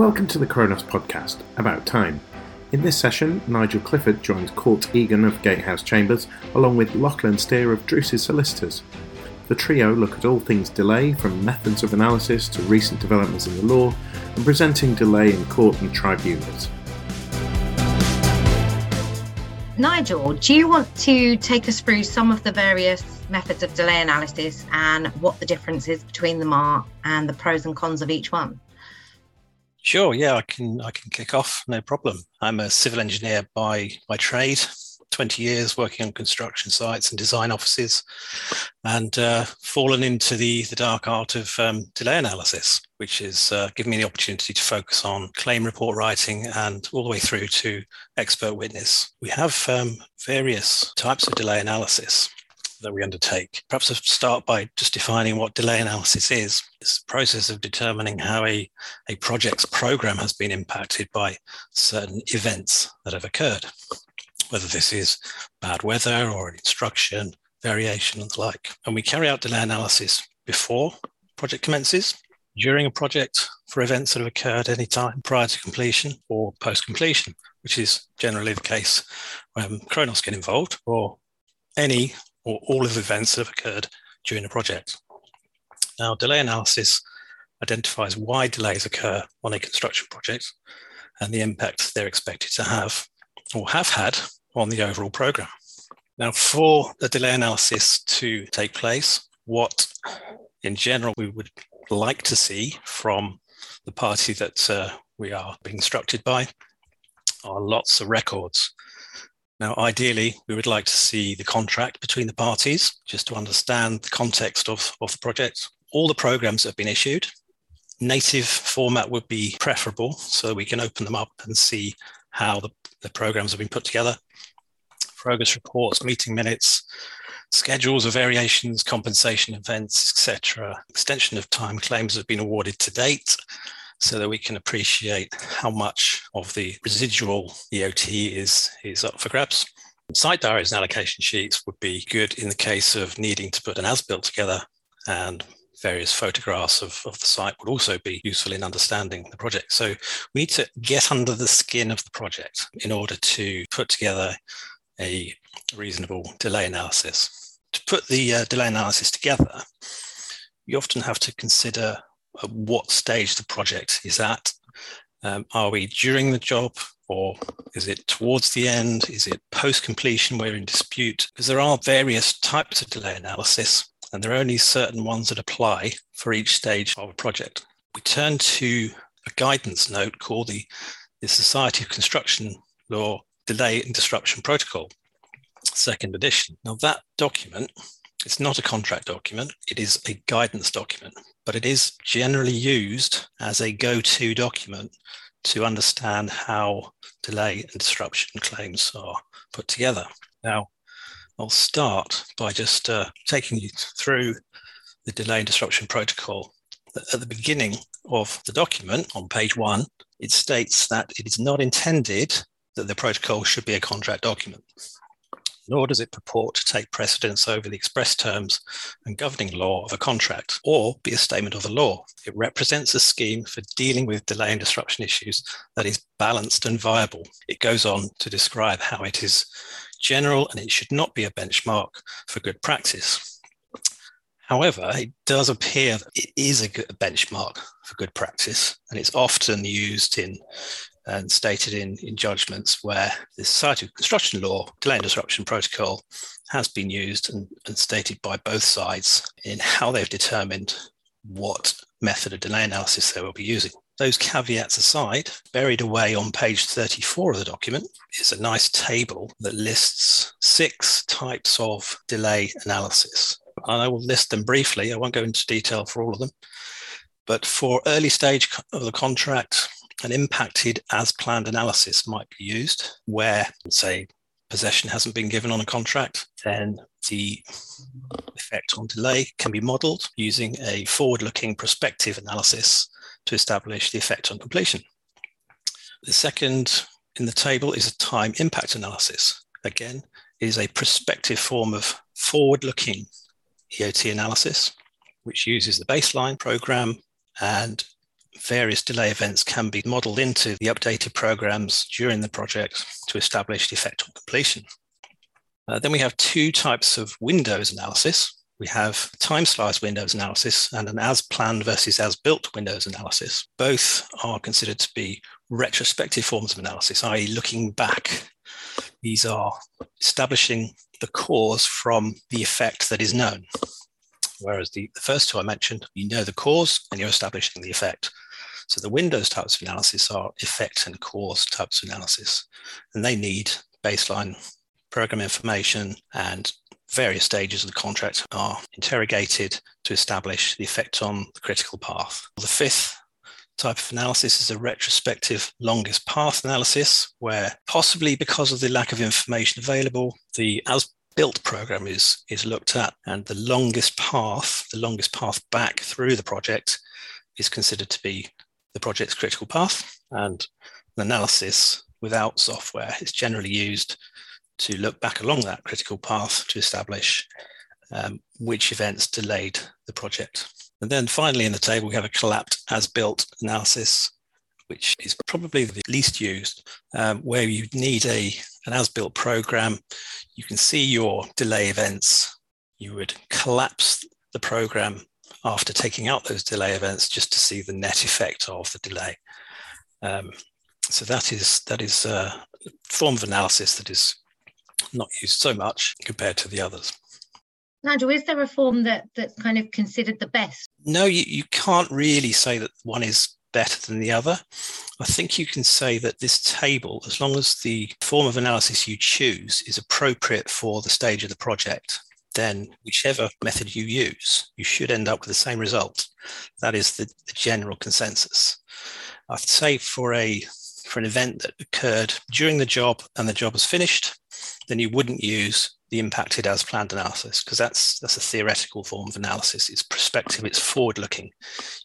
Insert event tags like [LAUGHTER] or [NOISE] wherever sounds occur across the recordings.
Welcome to the Kronos podcast, About Time. In this session, Nigel Clifford joins Kort Egan of Gatehouse Chambers, along with Laughlan Steer of Druce's Solicitors. The trio look at all things delay, from methods of analysis to recent developments in the law, and presenting delay in court and tribunals. Nigel, do you want to take us through some of the various methods of delay analysis and what the differences between them are and the pros and cons of each one? Sure, yeah, I can I can kick off, no problem. I'm a civil engineer by by trade, 20 years working on construction sites and design offices, and uh, fallen into the the dark art of um, delay analysis, which has uh, given me the opportunity to focus on claim report writing and all the way through to expert witness. We have um, various types of delay analysis that we undertake. Perhaps I'll start by just defining what delay analysis is. It's the process of determining how a, a project's program has been impacted by certain events that have occurred, whether this is bad weather or an instruction, variation, and the like. And we carry out delay analysis before project commences, during a project for events that have occurred any time prior to completion or post completion, which is generally the case when Kronos get involved, or any or all of the events that have occurred during the project. Now, delay analysis identifies why delays occur on a construction project and the impact they're expected to have or have had on the overall program. Now, for the delay analysis to take place, what in general we would like to see from the party that uh, we are being instructed by are lots of records now, ideally, we would like to see the contract between the parties just to understand the context of, of the project. All the programs that have been issued. Native format would be preferable so we can open them up and see how the, the programs have been put together. Progress reports, meeting minutes, schedules of variations, compensation events, etc. Extension of time claims have been awarded to date so that we can appreciate how much of the residual EOT is, is up for grabs. Site diaries and allocation sheets would be good in the case of needing to put an as-built together and various photographs of, of the site would also be useful in understanding the project. So we need to get under the skin of the project in order to put together a reasonable delay analysis. To put the uh, delay analysis together, you often have to consider what stage the project is at. Um, are we during the job or is it towards the end? Is it post completion where in dispute? Because there are various types of delay analysis, and there are only certain ones that apply for each stage of a project. We turn to a guidance note called the, the Society of Construction Law Delay and Disruption Protocol, second edition. Now, that document it's not a contract document, it is a guidance document, but it is generally used as a go to document to understand how delay and disruption claims are put together. Now, I'll start by just uh, taking you through the delay and disruption protocol. At the beginning of the document on page one, it states that it is not intended that the protocol should be a contract document nor does it purport to take precedence over the express terms and governing law of a contract or be a statement of the law. It represents a scheme for dealing with delay and disruption issues that is balanced and viable. It goes on to describe how it is general and it should not be a benchmark for good practice. However, it does appear that it is a, good, benchmark for good practice, and it's often used in and stated in, in judgments where the Society of Construction Law delay and disruption protocol has been used and, and stated by both sides in how they've determined what method of delay analysis they will be using. Those caveats aside, buried away on page 34 of the document is a nice table that lists six types of delay analysis. And I will list them briefly. I won't go into detail for all of them. But for early stage of the contract, an impacted as planned analysis might be used where, say, possession hasn't been given on a contract, then the effect on delay can be modeled using a forward looking prospective analysis to establish the effect on completion. The second in the table is a time impact analysis. Again, is a prospective form of forward looking EOT analysis, which uses the baseline program and various delay events can be modeled into the updated programs during the project to establish the effect on completion. Uh, then we have two types of windows analysis. We have time slice windows analysis and an as planned versus as built windows analysis. Both are considered to be retrospective forms of analysis, i.e., looking back. These are establishing the cause from the effect that is known. Whereas the, the first two I mentioned, you know the cause and you're establishing the effect. So the Windows types of analysis are effect and cause types of analysis, and they need baseline program information and various stages of the contract are interrogated to establish the effect on the critical path. The fifth type of analysis is a retrospective longest path analysis, where possibly because of the lack of information available, the as built program is, is looked at, and the longest path, the longest path back through the project is considered to be the project's critical path. And an analysis without software is generally used to look back along that critical path to establish um, which events delayed the project. And then finally in the table, we have a collapsed as built analysis, which is probably the least used, um, where you need a, an as built program. You can see your delay events. You would collapse the program after taking out those delay events just to see the net effect of the delay. Um, so that is that is a form of analysis that is not used so much compared to the others. Nigel, is there a form that that's kind of considered the best? No, you, you can't really say that one is better than the other. I think you can say that this table, as long as the form of analysis you choose is appropriate for the stage of the project, then whichever method you use, you should end up with the same result. That is the, the general consensus. I'd say for a for an event that occurred during the job and the job was finished, then you wouldn't use the impacted as planned analysis because that's that's a theoretical form of analysis. It's prospective, it's forward looking.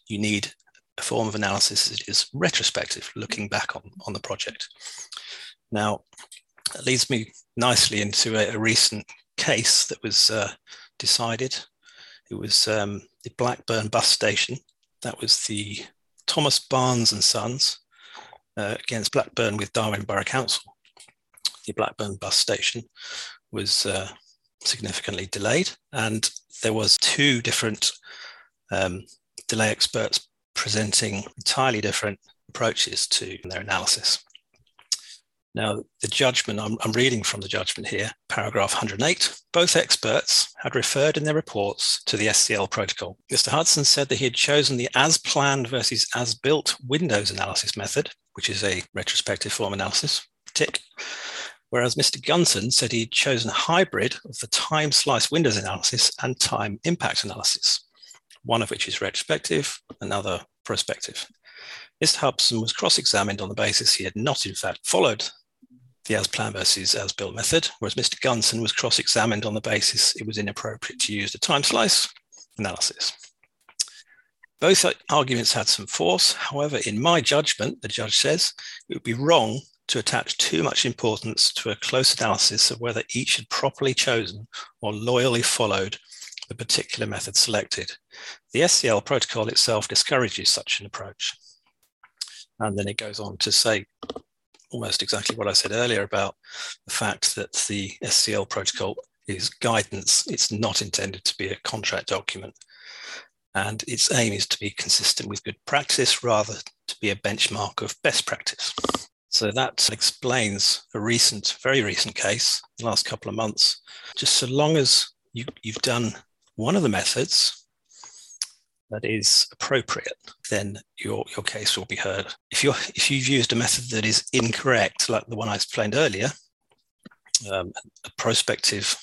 You need a form of analysis that is retrospective, looking back on, on the project. Now, that leads me nicely into a, a recent case that was uh, decided. It was um, the Blackburn bus station. That was the Thomas Barnes and Sons uh, against Blackburn with Darwen Borough Council. The Blackburn bus station was uh, significantly delayed, and there was two different um, delay experts presenting entirely different approaches to their analysis. Now, the judgment, I'm, I'm, reading from the judgment here, paragraph 108. Both experts had referred in their reports to the SCL protocol. Mr. Hudson said that he had chosen the as planned versus as built Windows analysis method, which is a retrospective form analysis, tick. Whereas Mr. Gunson said he had chosen a hybrid of the time slice Windows analysis and time impact analysis, one of which is retrospective, another prospective. Mr. Hudson was cross examined on the basis he had not, in fact, followed the as planned versus as built method, whereas Mr. Gunson was cross examined on the basis it was inappropriate to use the time slice analysis. Both arguments had some force. However, in my judgment, the judge says it would be wrong to attach too much importance to a close analysis of whether each had properly chosen or loyally followed the particular method selected. The SCL protocol itself discourages such an approach. And then it goes on to say almost exactly what I said earlier about the fact that the SCL protocol is guidance. It's not intended to be a contract document. And its aim is to be consistent with good practice rather to be a benchmark of best practice. So that explains a recent, very recent case, the last couple of months. Just so long as you, you've done one of the methods that is appropriate, then your, your case will be heard. If you're if you've used a method that is incorrect, like the one I explained earlier, um, a prospective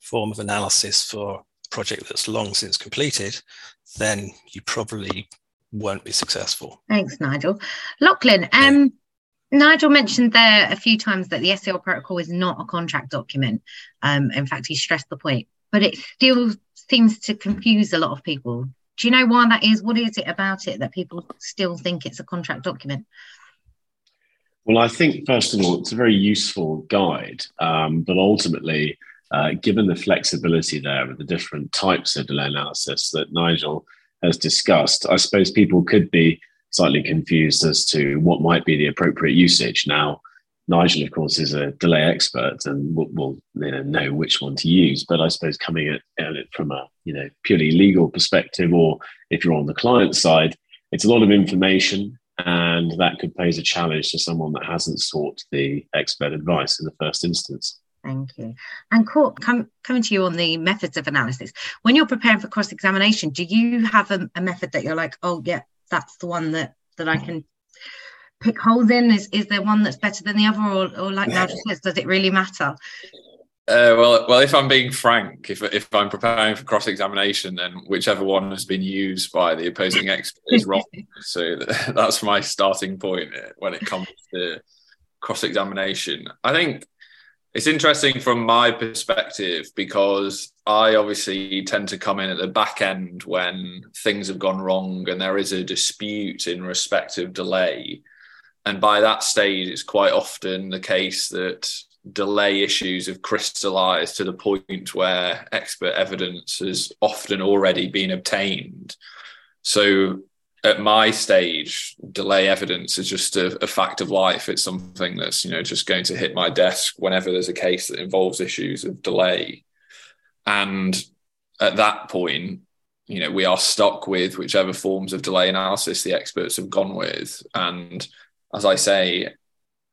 form of analysis for a project that's long since completed, then you probably won't be successful. Thanks, Nigel. Laughlan, um, Nigel mentioned there a few times that the SCL protocol is not a contract document. Um, in fact, he stressed the point, but it still seems to confuse a lot of people. Do you know why that is? What is it about it that people still think it's a contract document? Well, I think, first of all, it's a very useful guide, um, but ultimately, uh, given the flexibility there with the different types of delay analysis that Nigel has discussed, I suppose people could be slightly confused as to what might be the appropriate usage. Now, Nigel, of course, is a delay expert and will, will you know, know which one to use. But I suppose coming at, at, it from a you know purely legal perspective, or if you're on the client side, it's a lot of information, and that could pose a challenge to someone that hasn't sought the expert advice in the first instance. Thank you. And Kort, come, coming to you on the methods of analysis. When you're preparing for cross examination, do you have a, a method that you're like, oh yeah, that's the one that that I mm. can pick holes in? Is is there one that's better than the other, or, or like [LAUGHS] Nigel says, does it really matter? Uh, well, well, if I'm being frank, if if I'm preparing for cross examination, then whichever one has been used by the opposing expert is wrong. [LAUGHS] so [LAUGHS] that's my starting point when it comes to cross examination. I think it's interesting from my perspective because I obviously tend to come in at the back end when things have gone wrong and there is a dispute in respect of delay and by that stage, it's quite often the case that delay issues have crystallized to the point where expert evidence has often already been obtained. So at my stage, delay evidence is just a, a, fact of life. It's something that's, you know, just going to hit my desk whenever there's a case that involves issues of delay. And at that point, you know, we are stuck with whichever forms of delay analysis the experts have gone with. And as I say,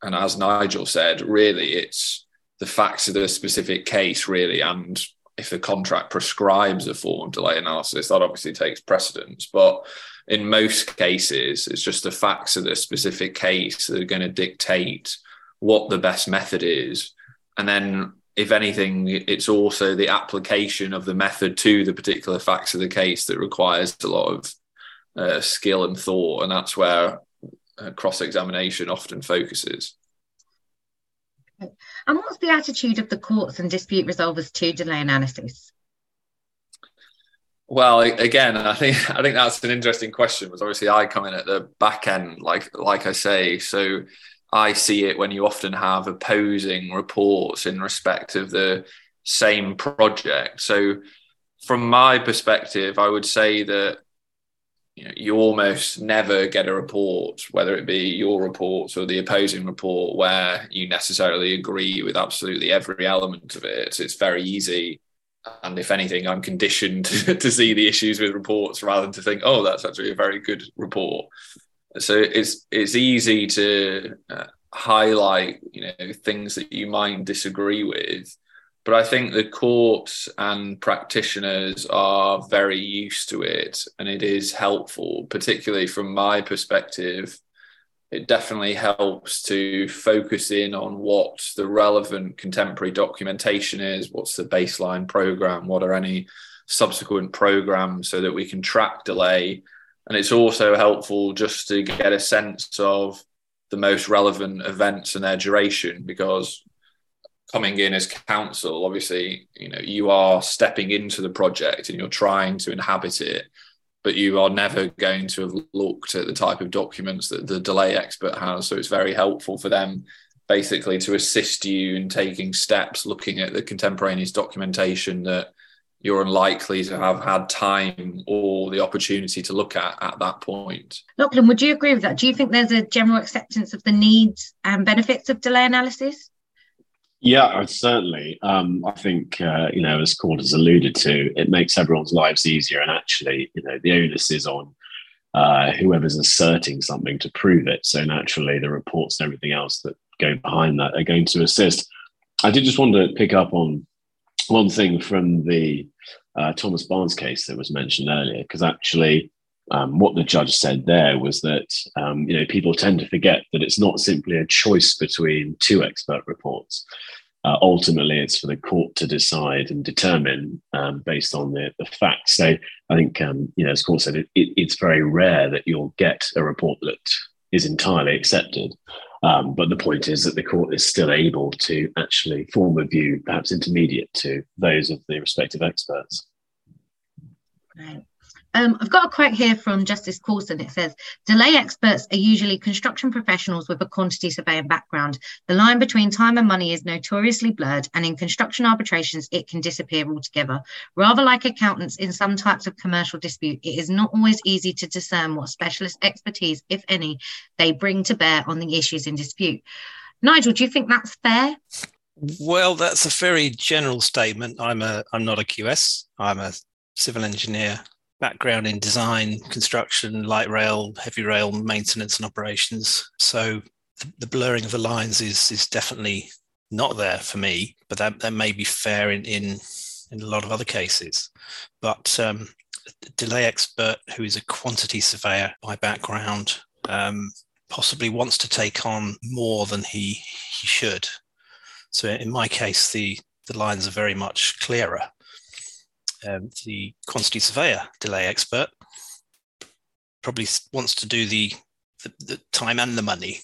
and as Nigel said, really it's the facts of the specific case, really. And if the contract prescribes a form of delay analysis, that obviously takes precedence. But in most cases, it's just the facts of the specific case that are going to dictate what the best method is. And then, if anything, it's also the application of the method to the particular facts of the case that requires a lot of uh, skill and thought. And that's where uh, cross examination often focuses. And what's the attitude of the courts and dispute resolvers to delay analysis? Well, again, I think [LAUGHS] I think that's an interesting question. Because obviously, I come in at the back end, like like I say, so I see it when you often have opposing reports in respect of the same project. So, from my perspective, I would say that you know, you almost never get a report, whether it be your report or the opposing report, where you necessarily agree with absolutely every element of it. It's very easy. And if anything, I'm conditioned [LAUGHS] to, see the issues with reports rather than to think, oh, that's actually a very good report. So it's it's easy to uh, highlight, you know, things that you might disagree with, but I think the courts and practitioners are very used to it, and it is helpful, particularly from my perspective. It definitely helps to focus in on what the relevant contemporary documentation is, what's the baseline program, what are any subsequent programs, so that we can track delay. And it's also helpful just to get a sense of the most relevant events and their duration because coming in as counsel, obviously, you know, you are stepping into the project and you're trying to inhabit it, but you are never going to have looked at the type of documents that the delay expert has. So it's very helpful for them basically to assist you in taking steps, looking at the contemporaneous documentation that you're unlikely to have had time or the opportunity to look at at that point. Laughlan, would you agree with that? Do you think there's a general acceptance of the needs and benefits of delay analysis? Yeah, certainly. Um, I think uh, you know, as Kort has alluded to, it makes everyone's lives easier, and actually, you know, the onus is on uh, whoever's asserting something to prove it. So naturally, the reports and everything else that go behind that are going to assist. I did just want to pick up on one thing from the uh, Thomas Barnes case that was mentioned earlier, because actually, um, what the judge said there was that um, you know people tend to forget that it's not simply a choice between two expert reports. Uh, ultimately, it's for the court to decide and determine um, based on the, the facts. So I think um, you know, as Kort said, it, it, it's very rare that you'll get a report that is entirely accepted. Um, but the point is that the court is still able to actually form a view, perhaps intermediate to those of the respective experts. Right. Um, I've got a quote here from Justice Coulson. It says, delay experts are usually construction professionals with a quantity surveying background. The line between time and money is notoriously blurred, and in construction arbitrations, it can disappear altogether. Rather like accountants in some types of commercial dispute, it is not always easy to discern what specialist expertise, if any, they bring to bear on the issues in dispute. Nigel, do you think that's fair? Well, that's a very general statement. I'm a I'm not a QS. I'm a civil engineer background in design, construction, light rail, heavy rail maintenance and operations. So the, the blurring of the lines is is definitely not there for me, but that, that may be fair in, in in a lot of other cases. But um, delay expert who is a quantity surveyor by background um, possibly wants to take on more than he he should. So in my case, the the lines are very much clearer um, the quantity surveyor delay expert probably wants to do the, the, the time and the money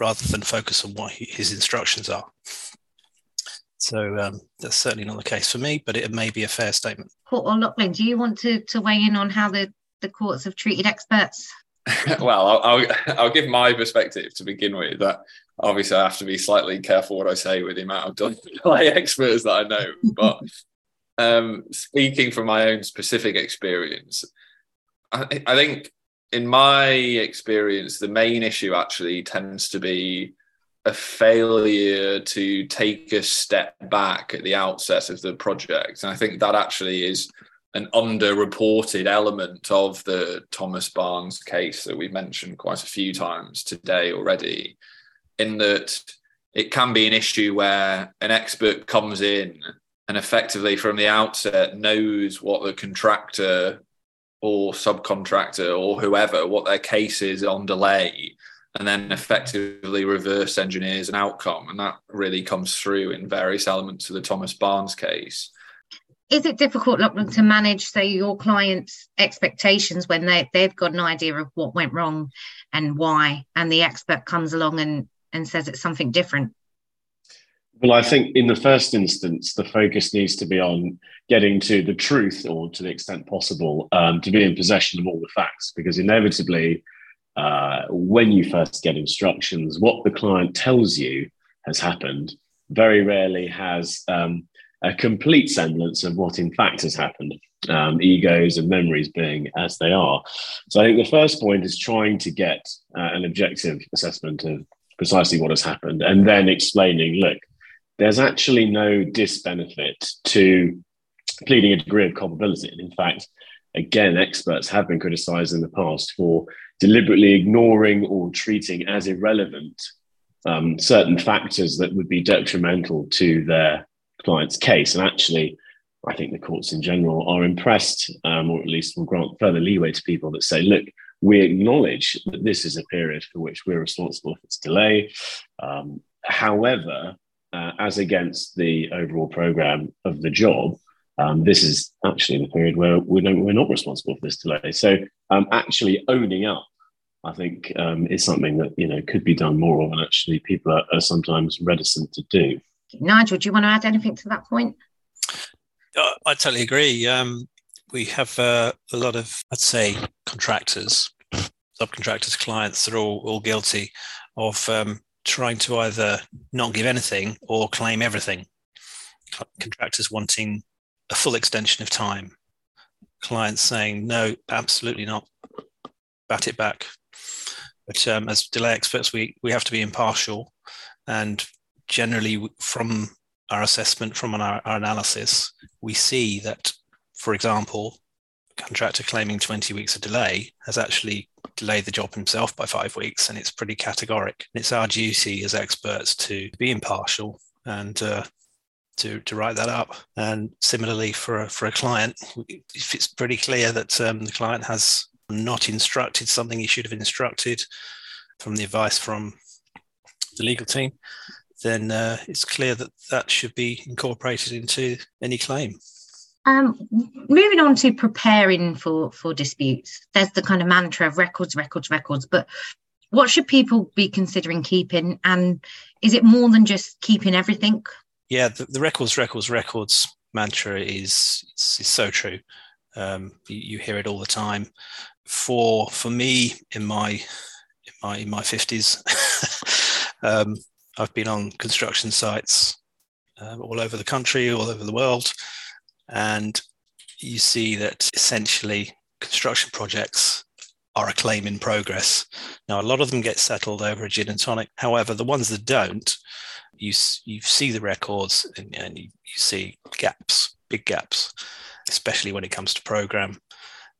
rather than focus on what he, his instructions are. So um, that's certainly not the case for me, but it may be a fair statement. Kort or Laughlan, do you want to, to weigh in on how the, the courts have treated experts? [LAUGHS] well, I'll, I'll, I'll give my perspective to begin with. That obviously I have to be slightly careful what I say with the amount of [LAUGHS] delay experts that I know, but um, speaking from my own specific experience, I, I think in my experience, the main issue actually tends to be a failure to take a step back at the outset of the project. And I think that actually is an underreported element of the Thomas Barnes case that we've mentioned quite a few times today already, in that it can be an issue where an expert comes in and effectively from the outset knows what the contractor or subcontractor or whoever what their case is on delay and then effectively reverse engineers an outcome. And that really comes through in various elements of the thomas barnes case. Is it difficult Laughlan, to manage say your clients expectations when they, they've got an idea of what went wrong and why and the expert comes along and, and says it's something different well, I think in the first instance, the focus needs to be on getting to the truth, or to the extent possible, um, to be in possession of all the facts, because inevitably, uh, when you first get instructions, what the client tells you has happened very rarely has um, a complete semblance of what in fact has happened, um, egos and memories being as they are. So I think the first point is trying to get uh, an objective assessment of precisely what has happened and then explaining, look, there's actually no disbenefit to pleading a degree of culpability. And in fact, again, experts have been criticized in the past for deliberately ignoring or treating as irrelevant um, certain factors that would be detrimental to their client's case. And actually, I think the courts in general are impressed, um, or at least will grant further leeway to people that say, look, we acknowledge that this is a period for which we're responsible for its delay. Um, however, uh, as against the overall program of the job, um, this is actually the period where we don't, we're not responsible for this delay. So um, actually owning up, I think, um, is something that you know could be done more of, and actually people are, are sometimes reticent to do. Nigel, do you want to add anything to that point? Uh, I totally agree. Um, we have uh, a lot of, I'd say, contractors, subcontractors, clients. They're all all guilty of um, trying to either not give anything or claim everything. Contractors wanting a full extension of time. Clients saying, no, absolutely not. Bat it back. But um, as delay experts, we, we have to be impartial. And generally, from our assessment, from our, our analysis, we see that, for example, contractor claiming 20 weeks of delay has actually delayed the job himself by five weeks, and it's pretty categoric. And it's our duty as experts to be impartial and uh, to to write that up. And similarly, for a, for a client, if it's pretty clear that um, the client has not instructed something he should have instructed from the advice from the legal team, then uh, it's clear that that should be incorporated into any claim. Um, moving on to preparing for for disputes, there's the kind of mantra of records, records, records. But what should people be considering keeping, and is it more than just keeping everything? Yeah, the, the records, records, records mantra is, is, is so true. Um, you, you, hear it all the time. For for me, in my in my in my fifties, [LAUGHS] um, I've been on construction sites uh, all over the country, all over the world, and you see that essentially construction projects are a claim in progress. Now, a lot of them get settled over a gin and tonic. However, the ones that don't, you you see the records and, and you, you see gaps, big gaps, especially when it comes to program.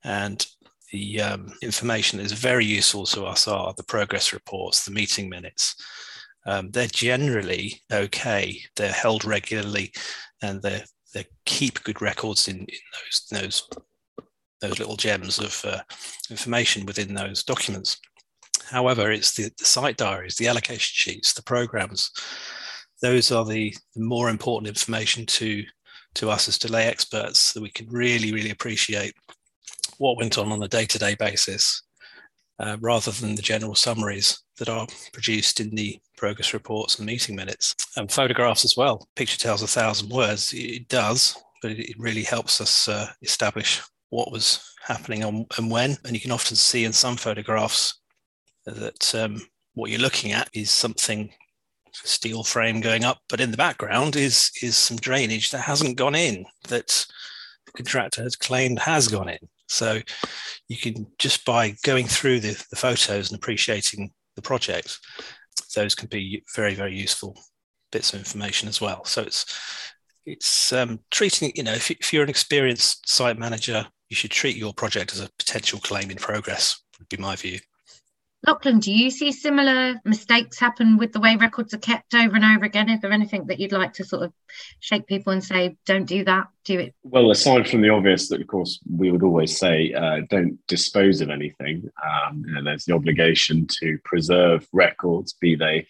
And the um, information that is very useful to us are the progress reports, the meeting minutes. Um, they're generally okay. They're held regularly, and they they keep good records in, in those those those little gems of uh, information within those documents. However, it's the, the, site diaries, the allocation sheets, the programs. Those are the, the more important information to, to us as delay experts that we can really, really appreciate what went on on a day to day basis uh, rather than the general summaries that are produced in the progress reports and meeting minutes. And photographs as well. Picture tells a thousand words. It does, but it really helps us uh, establish what was happening on, and when. And you can often see in some photographs that um, what you're looking at is something steel frame going up, but in the background is is some drainage that hasn't gone in that the contractor has claimed has gone in. So you can just by going through the, the photos and appreciating the project, those can be very very useful bits of information as well. So it's it's um, treating you know if, if you're an experienced site manager you should treat your project as a potential claim in progress, would be my view. Laughlan, do you see similar mistakes happen with the way records are kept over and over again? Is there anything that you'd like to sort of shake people and say, don't do that, do it? Well, aside from the obvious that, of course, we would always say, uh, don't dispose of anything. Um, you know, there's the obligation to preserve records, be they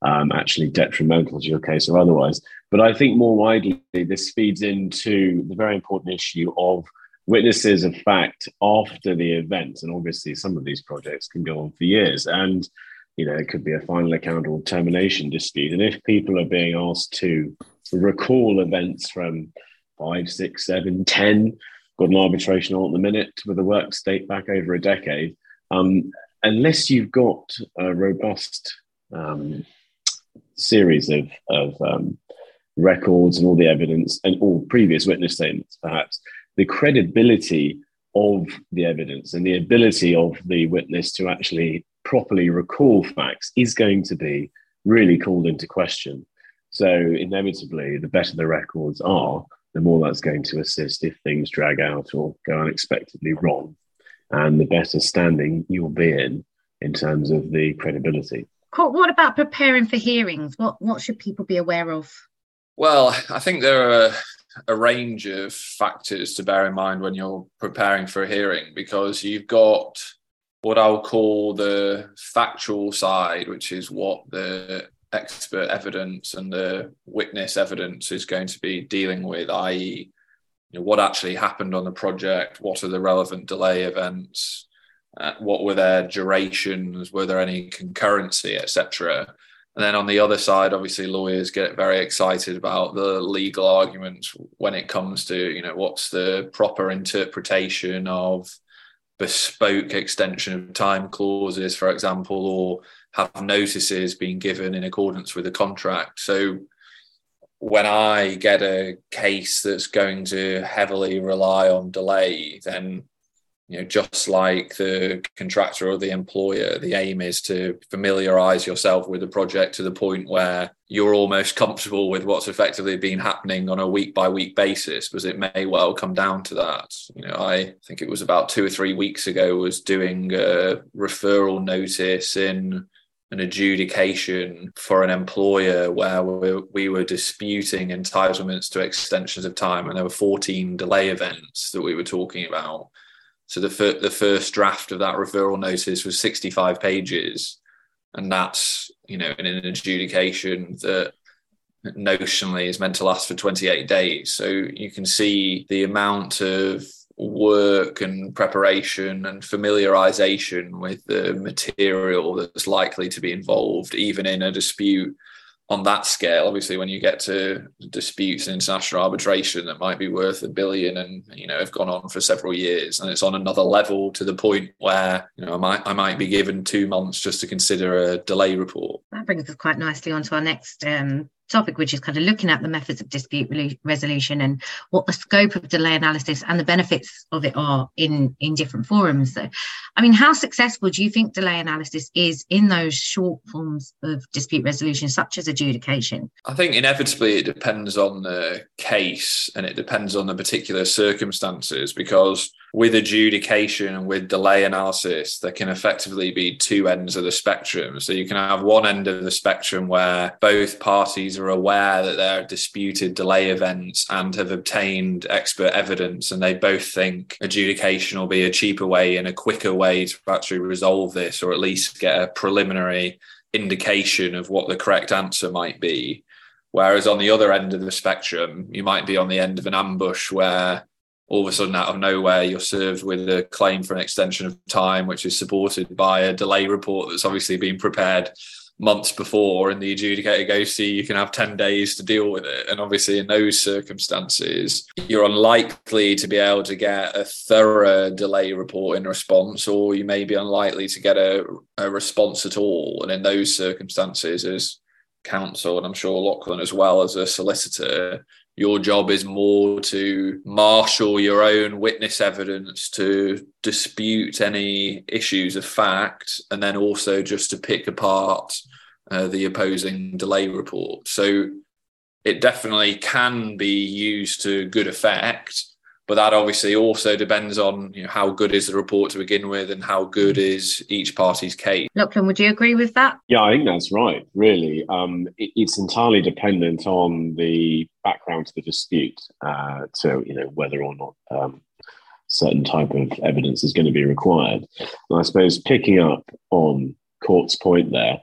um, actually detrimental to your case or otherwise. But I think more widely, this feeds into the very important issue of witnesses of fact after the event. And obviously, some of these projects can go on for years. And, you know, it could be a final account or termination dispute. And if people are being asked to recall events from five, six, seven, ten, got an arbitration on at the minute with a work state back over a decade, um, unless you've got a robust um, series of, of um, records and all the evidence and all previous witness statements, perhaps, the credibility of the evidence and the ability of the witness to actually properly recall facts is going to be really called into question. So, inevitably, the better the records are, the more that's going to assist if things drag out or go unexpectedly wrong, and the better standing you'll be in in terms of the credibility. What about preparing for hearings? What what should people be aware of? Well, I think there are a range of factors to bear in mind when you're preparing for a hearing because you've got what I'll call the factual side, which is what the expert evidence and the witness evidence is going to be dealing with, i.e., you know, what actually happened on the project, what are the relevant delay events, uh, what were their durations, were there any concurrency, etc. And then on the other side, obviously, lawyers get very excited about the legal arguments when it comes to, you know, what's the proper interpretation of bespoke extension of time clauses, for example, or have notices being given in accordance with the contract. So when I get a case that's going to heavily rely on delay, then you know just like the contractor or the employer the aim is to familiarize yourself with the project to the point where you're almost comfortable with what's effectively been happening on a week by week basis because it may well come down to that. You know i think it was about two or three weeks ago was doing a referral notice in an adjudication for an employer where we were disputing entitlements to extensions of time and there were 14 delay events that we were talking about so the fir- the first draft of that referral notice was 65 pages, and that's you know in an adjudication that notionally is meant to last for 28 days. So you can see the amount of work and preparation and familiarization with the material that's likely to be involved, even in a dispute on that scale, obviously, when you get to disputes and international arbitration that might be worth a billion and you know have gone on for several years, and it's on another level to the point where you know I might I might be given two months just to consider a delay report. That brings us quite nicely onto our next um, topic, which is kind of looking at the methods of dispute resolution and what the scope of delay analysis and the benefits of it are in, in different forums. So, I mean, how successful do you think delay analysis is in those short forms of dispute resolution, such as adjudication? I think inevitably it depends on the case and it depends on the particular circumstances because with adjudication and with delay analysis, there can effectively be two ends of the spectrum. So you can have one end of the spectrum where both parties are aware that there are disputed delay events and have obtained expert evidence, and they both think adjudication will be a cheaper way and a quicker way to actually resolve this, or at least get a preliminary indication of what the correct answer might be. Whereas on the other end of the spectrum, you might be on the end of an ambush where all of a sudden out of nowhere you're served with a claim for an extension of time which is supported by a delay report that's obviously been prepared months before and the adjudicator goes see you can have 10 days to deal with it. And obviously in those circumstances you're unlikely to be able to get a thorough delay report in response or you may be unlikely to get a, a response at all. And in those circumstances as counsel and i'm sure Laughlan as well as a solicitor your job is more to marshal your own witness evidence to dispute any issues of fact and then also just to pick apart uh, the opposing delay report. So it definitely can be used to good effect but that obviously also depends on you know, how good is the report to begin with and how good mm. is each party's case. Laughlan, would you agree with that? Yeah, I think that's right, really. Um, it, it's entirely dependent on the background to the dispute, uh, to you know whether or not um, certain type of evidence is going to be required. And I suppose picking up on Kort's point there,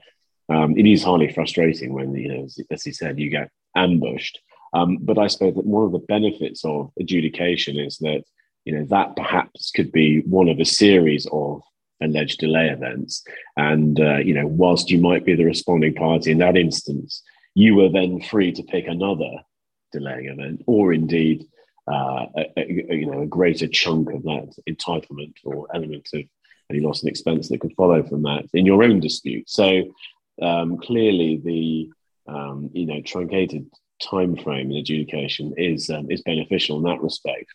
um, it is highly frustrating when, you know, as, as he said, you get ambushed um, but I suppose that one of the benefits of adjudication is that you know that perhaps could be one of a series of alleged delay events, and uh, you know whilst you might be the responding party in that instance, you were then free to pick another delaying event, or indeed. Uh, a, a, you know, a greater chunk of that entitlement or element of any loss and expense that could follow from that in your own dispute. So um, clearly, the um, you know truncated time frame in adjudication is um, is beneficial in that respect.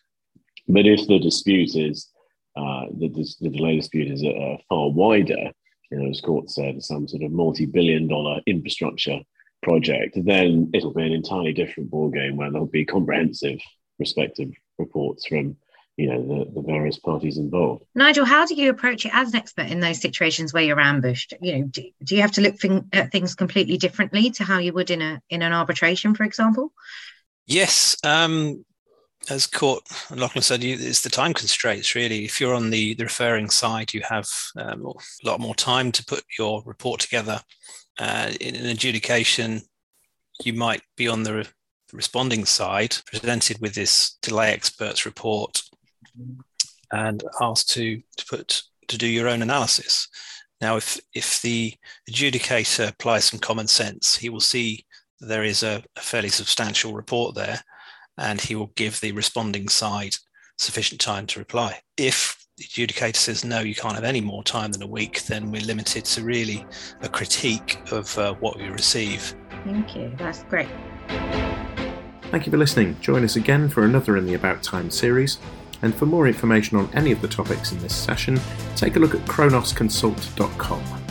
But if the dispute is uh, the, the delay dispute is uh, far wider, you know, as Kort said, some sort of multi-billion-dollar infrastructure project, then it'll be an entirely different ballgame where there'll be comprehensive respective reports from you know the, the various parties involved nigel how do you approach it as an expert in those situations where you're ambushed you know do, do you have to look thing, at things completely differently to how you would in a in an arbitration for example yes um as Kort and Laughlan said, you, it's the time constraints really. If you're on the, the referring side, you have um, a lot more time to put your report together. Uh, in an adjudication, you might be on the responding side, presented with this delay experts report, and asked to, to put to do your own analysis. Now, if if the adjudicator applies some common sense, he will see there is a, a fairly substantial report there, and he will give the responding side sufficient time to reply. If the adjudicator says no, you can't have any more time than a week, then we're limited to really a critique of uh, what we receive. Thank you. That's great. Thank you for listening. Join us again for another in the About Time series. And for more information on any of the topics in this session, take a look at kronosconsult.com.